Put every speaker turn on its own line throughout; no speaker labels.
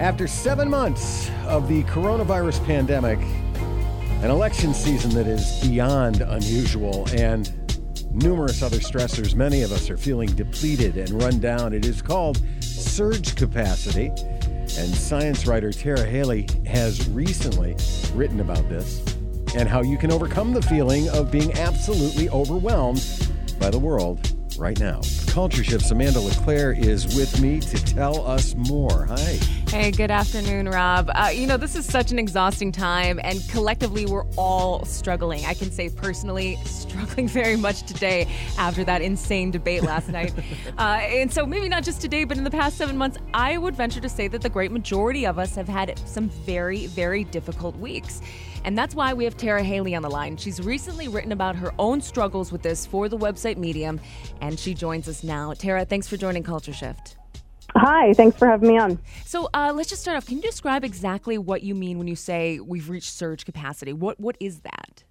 After seven months of the coronavirus pandemic, an election season that is beyond unusual, and numerous other stressors, many of us are feeling depleted and run down. It is called surge capacity. And science writer Tara Haelle has recently written about this and how you can overcome the feeling of being absolutely overwhelmed by the world right now. Culture Shift's Amanda LeClaire is with me to tell us more. Hi.
Hey, good afternoon, Rob. Uh, you know, this is such an exhausting time, and collectively, we're all struggling. I can say personally, struggling very much today after that insane debate last night. Uh, and so, maybe not just today, but in the past seven months, I would venture to say that the great majority of us have had some very, very difficult weeks. And that's why we have Tara Haelle on the line. She's recently written about her own struggles with this for the website Medium, and she joins us now. Tara, thanks for joining Culture Shift.
Hi, thanks for having me on.
So uh, let's just start off. Can you describe exactly what you mean when you say we've reached surge capacity? What what is that?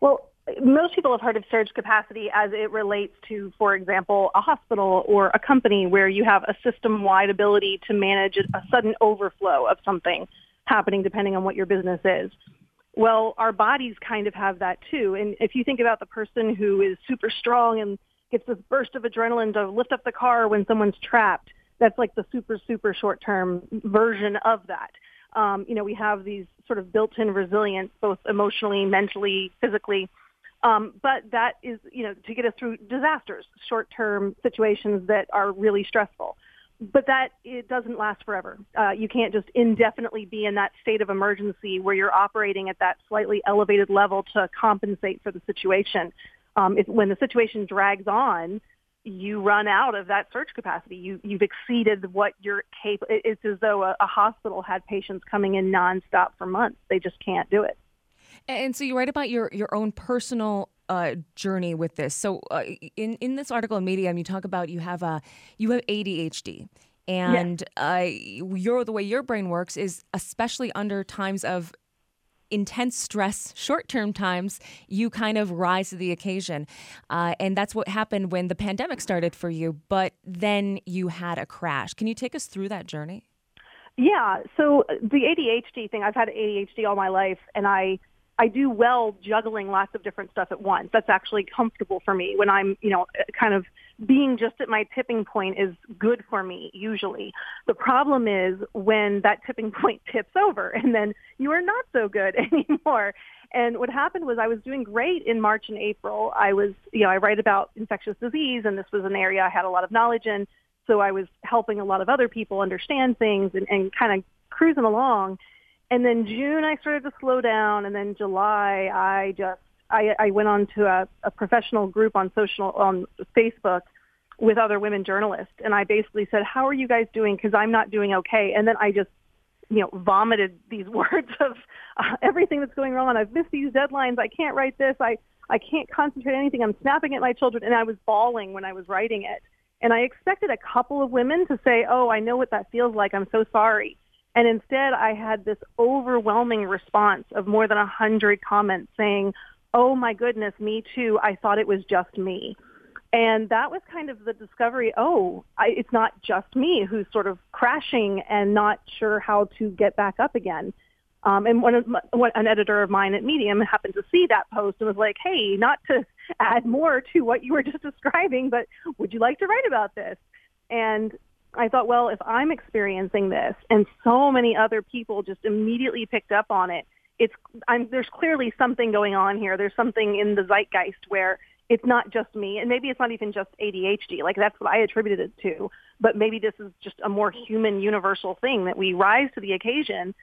Well, most people have heard of surge capacity as it relates to, for example, a hospital or a company where you have a system-wide ability to manage a sudden overflow of something happening depending on what your business is. Well, our bodies kind of have that too. And if you think about the person who is super strong and gets this burst of adrenaline to lift up the car when someone's trapped, that's like the super, super short-term version of that. Um, you know, we have these sort of built-in resilience, both emotionally, mentally, physically. Um, but that is, you know, to get us through disasters, short-term situations that are really stressful but that it doesn't last forever. Uh, you can't just indefinitely be in that state of emergency where you're operating at that slightly elevated level to compensate for the situation. Um, if, when the situation drags on, you run out of that surge capacity. You, you've exceeded what you're capable. It's as though a, a hospital had patients coming in nonstop for months. They just can't do it.
And so you write about your your own personal uh, journey with this. So uh, in in this article in Medium, you talk about you have a you have ADHD, and yes. uh, your the way your brain works is especially under times of intense stress, short term times, you kind of rise to the occasion. Uh, and that's what happened when the pandemic started for you. But then you had a crash. Can you take us through that journey?
Yeah. So the ADHD thing, I've had ADHD all my life, and I I do well juggling lots of different stuff at once. That's actually comfortable for me when I'm, you know, kind of being just at my tipping point is good for me usually. The problem is when that tipping point tips over and then you are not so good anymore. And what happened was I was doing great in March and April. I was, you know, I write about infectious disease and this was an area I had a lot of knowledge in. So I was helping a lot of other people understand things and, and kind of cruising along. And then June, I started to slow down, and then July, I just I, I went on to a, a professional group on social on Facebook with other women journalists, and I basically said, "How are you guys doing? Because I'm not doing okay." And then I just you know vomited these words of uh, everything that's going wrong. I've missed these deadlines. I can't write this. I I can't concentrate on anything. I'm snapping at my children, and I was bawling when I was writing it. And I expected a couple of women to say, "Oh, I know what that feels like. I'm so sorry." And instead, I had this overwhelming response of more than a hundred comments saying, "Oh my goodness, me too. I thought it was just me." And that was kind of the discovery. Oh, I, it's not just me who's sort of crashing and not sure how to get back up again. Um, and one of my, one, an editor of mine at Medium happened to see that post and was like, "Hey, not to add more to what you were just describing, but would you like to write about this?" And I thought, well, if I'm experiencing this and so many other people just immediately picked up on it, it's I'm, there's clearly something going on here. There's something in the zeitgeist where it's not just me, and maybe it's not even just ADHD. Like that's what I attributed it to. But maybe this is just a more human, universal thing that we rise to the occasion,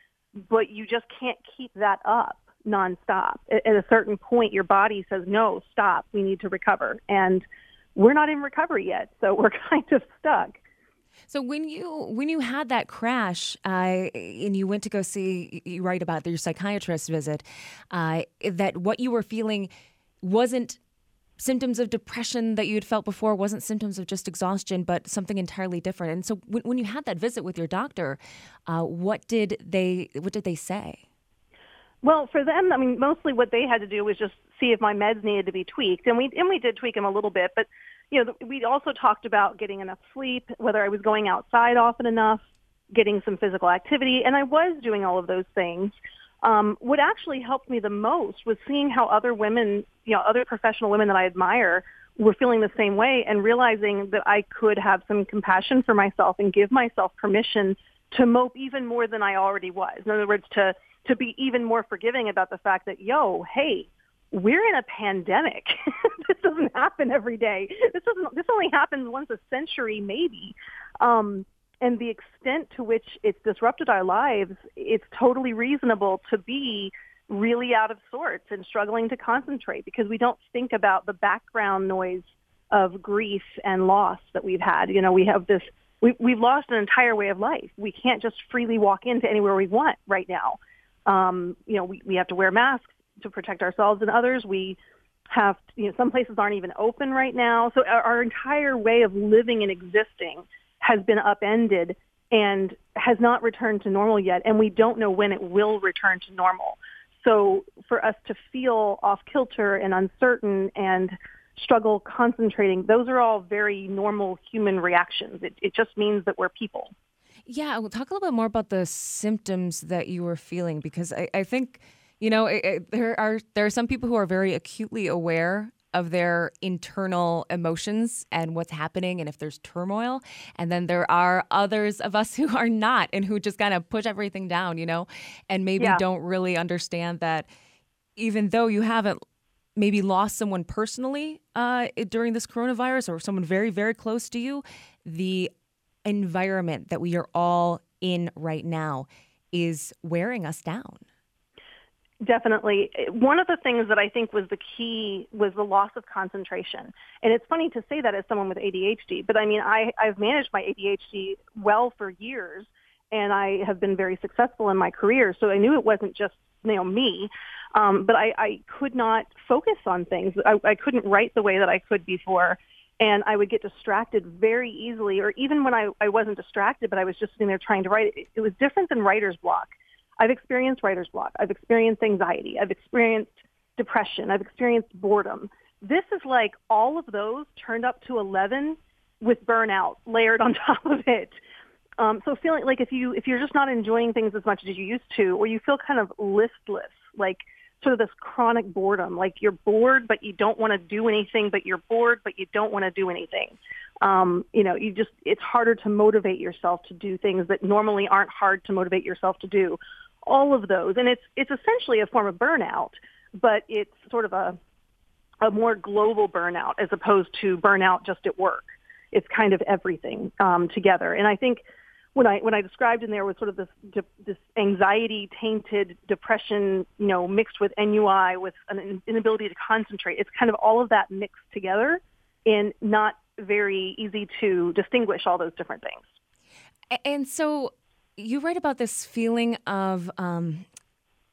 but you just can't keep that up nonstop. At, at a certain point, your body says, "No, stop. We need to recover," and we're not in recovery yet, so we're kind of stuck.
So when you when you had that crash uh, and you went to go see, you write about your psychiatrist visit, uh, that what you were feeling wasn't symptoms of depression that you had felt before, wasn't symptoms of just exhaustion, but something entirely different. And so when, when you had that visit with your doctor, uh, what did they what did they say?
Well, for them, I mean, mostly what they had to do was just see if my meds needed to be tweaked, and we and we did tweak them a little bit, but you know, we also talked about getting enough sleep, whether I was going outside often enough, getting some physical activity, and I was doing all of those things. Um, what actually helped me the most was seeing how other women, you know, other professional women that I admire were feeling the same way and realizing that I could have some compassion for myself and give myself permission to mope even more than I already was. In other words, to, to be even more forgiving about the fact that, yo, hey, we're in a pandemic. this doesn't happen every day. This doesn't, this only happens once a century, maybe. Um, and the extent to which it's disrupted our lives, it's totally reasonable to be really out of sorts and struggling to concentrate because we don't think about the background noise of grief and loss that we've had. You know, we have this, we, we've lost an entire way of life. We can't just freely walk into anywhere we want right now. Um, you know, we, we have to wear masks to protect ourselves and others. We have, you know, some places aren't even open right now. So our, our entire way of living and existing has been upended and has not returned to normal yet. And we don't know when it will return to normal. So for us to feel off kilter and uncertain and struggle concentrating, those are all very normal human reactions. It, it just means that we're people.
Yeah, we'll talk a little bit more about the symptoms that you were feeling because I, I think, you know, it, it, there are there are some people who are very acutely aware of their internal emotions and what's happening and if there's turmoil. And then there are others of us who are not and who just kind of push everything down, you know, and maybe yeah. don't really understand that even though you haven't maybe lost someone personally uh, during this coronavirus or someone very, very close to you, the environment that we are all in right now is wearing us down.
Definitely. One of the things that I think was the key was the loss of concentration. And it's funny to say that as someone with ADHD, but I mean, I, I've managed my ADHD well for years and I have been very successful in my career. So I knew it wasn't just, you know, me. Um, but I, I could not focus on things. I, I couldn't write the way that I could before. And I would get distracted very easily, or even when I, I wasn't distracted, but I was just sitting there trying to write, it, it was different than writer's block I've experienced writer's block. I've experienced anxiety. I've experienced depression. I've experienced boredom. This is like all of those turned up to 11 with burnout layered on top of it. Um, so feeling like if you if you're just not enjoying things as much as you used to, or you feel kind of listless, like sort of this chronic boredom, like you're bored but you don't want to do anything, but you're bored but you don't want to do anything. Um, you know, you just it's harder to motivate yourself to do things that normally aren't hard to motivate yourself to do all of those. And it's, it's essentially a form of burnout, but it's sort of a, a more global burnout as opposed to burnout just at work. It's kind of everything um, together. And I think when I when I described in there was sort of this this anxiety tainted depression, you know, mixed with ennui with an inability to concentrate. It's kind of all of that mixed together, and not very easy to distinguish all those different things.
And so, you write about this feeling of um,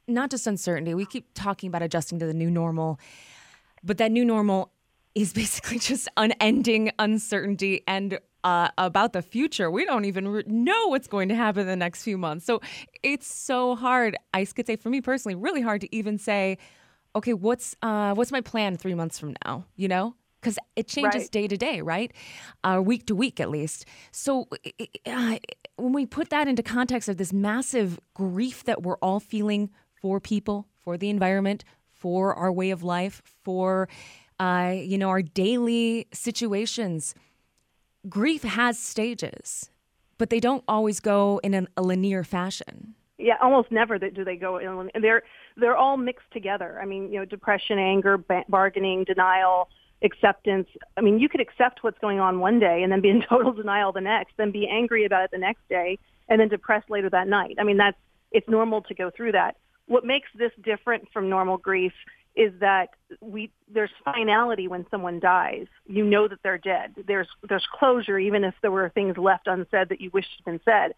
not just uncertainty. We keep talking about adjusting to the new normal, but that new normal is basically just unending uncertainty and uh, about the future. We don't even re- know what's going to happen in the next few months. So it's so hard. I could say for me personally, really hard to even say, okay, what's uh, what's my plan three months from now? You know, because it changes right. day to day, right? Uh, week to week, at least. So uh, when we put that into context of this massive grief that we're all feeling for people, for the environment, for our way of life, for uh, you know our daily situations, grief has stages, but they don't always go in an, a linear fashion.
Yeah, almost never do they go in. They're they're all mixed together. I mean, you know, depression, anger, bargaining, denial acceptance. I mean, you could accept what's going on one day and then be in total denial the next, then be angry about it the next day, and then depressed later that night. I mean, that's it's normal to go through that. What makes this different from normal grief is that we there's finality when someone dies. You know that they're dead. There's there's closure even if there were things left unsaid that you wished had been said.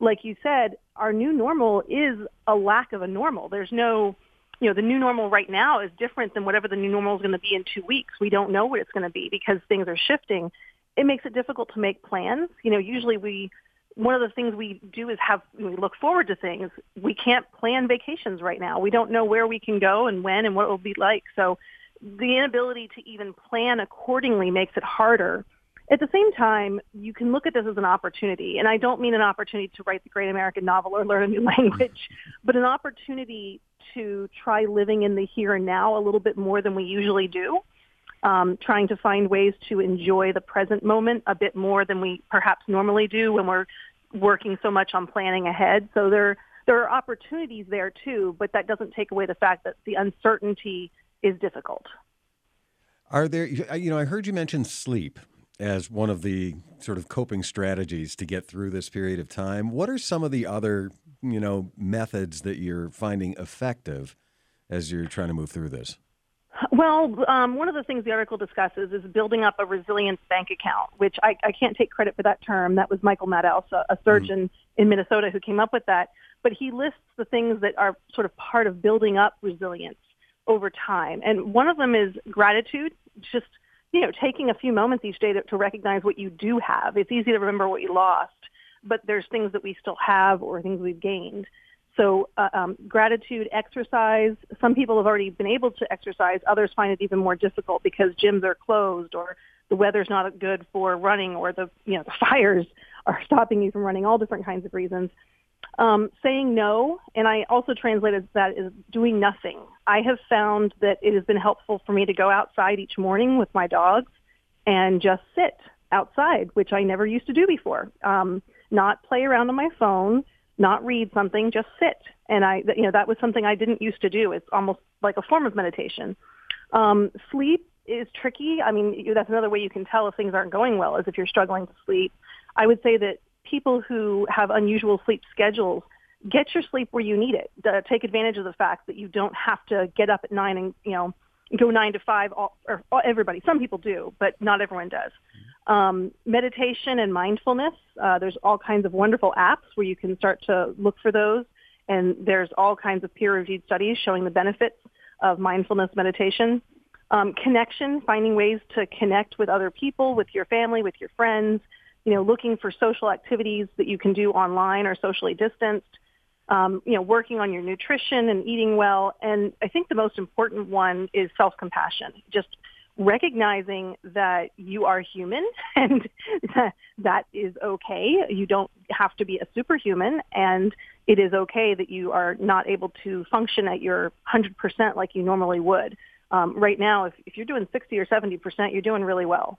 Like you said, our new normal is a lack of a normal. There's no you know, the new normal right now is different than whatever the new normal is going to be in two weeks. We don't know what it's going to be because things are shifting. It makes it difficult to make plans. You know, usually we, one of the things we do is have, we look forward to things. We can't plan vacations right now. We don't know where we can go and when and what it will be like. So the inability to even plan accordingly makes it harder. at the same time, you can look at this as an opportunity, and I don't mean an opportunity to write the great American novel or learn a new language, but an opportunity to try living in the here and now a little bit more than we usually do. Um, trying to find ways to enjoy the present moment a bit more than we perhaps normally do when we're working so much on planning ahead. So there there are opportunities there too, but that doesn't take away the fact that the uncertainty is difficult.
Are there you know I heard you mention sleep as one of the sort of coping strategies to get through this period of time. What are some of the other, you know, methods that you're finding effective as you're trying to move through this?
Well, um, one of the things the article discusses is building up a resilience bank account, which I, I can't take credit for that term. That was Michael Maddaus, a, a surgeon mm-hmm. in Minnesota, who came up with that. But he lists the things that are sort of part of building up resilience over time. And one of them is gratitude, just you know, taking a few moments each day to, to recognize what you do have. It's easy to remember what you lost, but there's things that we still have or things we've gained. So uh, um, gratitude, exercise. Some people have already been able to exercise. Others find it even more difficult because gyms are closed or the weather's not good for running or the you know the fires are stopping you from running. All different kinds of reasons. Um, saying no, and I also translated that as doing nothing. I have found that it has been helpful for me to go outside each morning with my dogs and just sit outside, which I never used to do before. Um, not play around on my phone, not read something, just sit. And I, you know, that was something I didn't used to do. It's almost like a form of meditation. Um, sleep is tricky. I mean, that's another way you can tell if things aren't going well is if you're struggling to sleep. I would say that people who have unusual sleep schedules get your sleep where you need it. Uh, take advantage of the fact that you don't have to get up at nine and you know go nine to five. All, or all, everybody, some people do, but not everyone does. Um, meditation and mindfulness. Uh, there's all kinds of wonderful apps where you can start to look for those, and there's all kinds of peer-reviewed studies showing the benefits of mindfulness meditation. Um, connection, finding ways to connect with other people, with your family, with your friends, you know, looking for social activities that you can do online or socially distanced, um, you know, working on your nutrition and eating well. And I think the most important one is self-compassion, just recognizing that you are human and that is okay. You don't have to be a superhuman and it is okay that you are not able to function at your 100% like you normally would. Um, right now, if, if you're doing 60 or 70%, you're doing really well.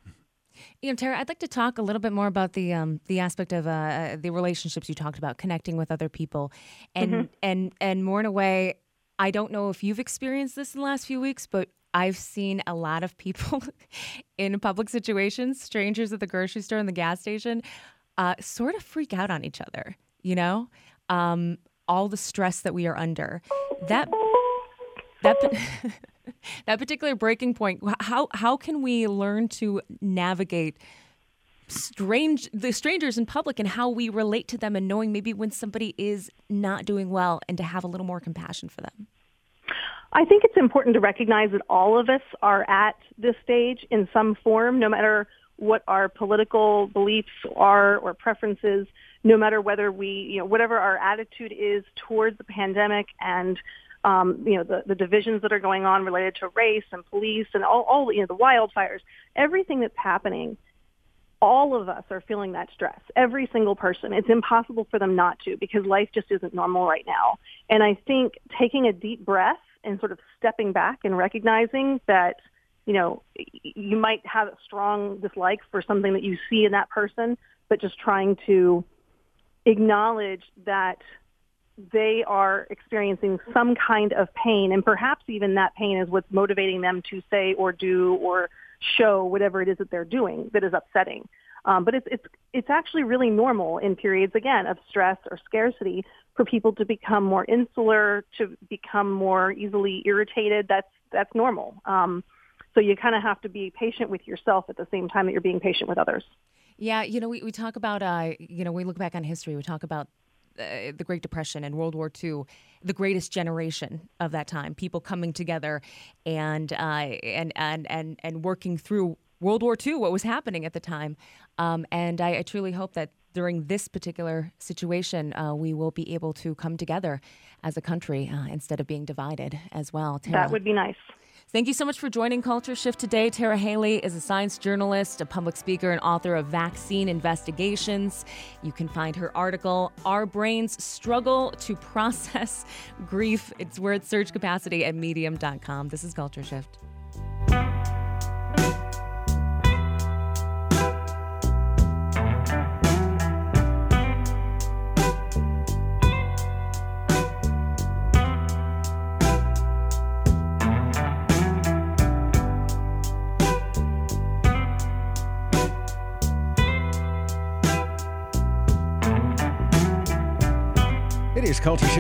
You know, Tara, I'd like to talk a little bit more about the um, the aspect of uh, uh, the relationships you talked about, connecting with other people, and mm-hmm. and and more in a way. I don't know if you've experienced this in the last few weeks, but I've seen a lot of people in public situations, strangers at the grocery store and the gas station, uh, sort of freak out on each other. You know, um, all the stress that we are under. That that. that particular breaking point how how can we learn to navigate strange the strangers in public and how we relate to them and knowing maybe when somebody is not doing well and to have a little more compassion for them
I think it's important to recognize that all of us are at this stage in some form, no matter what our political beliefs are or preferences, no matter whether we, you know, whatever our attitude is towards the pandemic and um, you know, the, the divisions that are going on related to race and police and all, all, you know, the wildfires, everything that's happening, all of us are feeling that stress. Every single person. It's impossible for them not to because life just isn't normal right now. And I think taking a deep breath and sort of stepping back and recognizing that, you know, you might have a strong dislike for something that you see in that person, but just trying to acknowledge that they are experiencing some kind of pain, and perhaps even that pain is what's motivating them to say or do or show whatever it is that they're doing that is upsetting. Um, but it's it's it's actually really normal in periods again of stress or scarcity for people to become more insular, to become more easily irritated. That's that's normal. Um, so you kind of have to be patient with yourself at the same time that you're being patient with others.
Yeah, you know, we, we talk about, uh, you know, we look back on history, we talk about uh, the Great Depression and World War II, the greatest generation of that time, people coming together and uh, and and and and working through World War II, what was happening at the time. Um, and I, I, truly hope that during this particular situation, uh, we will be able to come together as a country uh, instead of being divided as well.
Tara. That would be nice.
Thank you so much for joining Culture Shift today. Tara Haelle is a science journalist, a public speaker, and author of Vaccine Investigations. You can find her article, Our Brains Struggle to Process Grief. It's worth surge capacity at medium.com. This is Culture Shift.
Culture.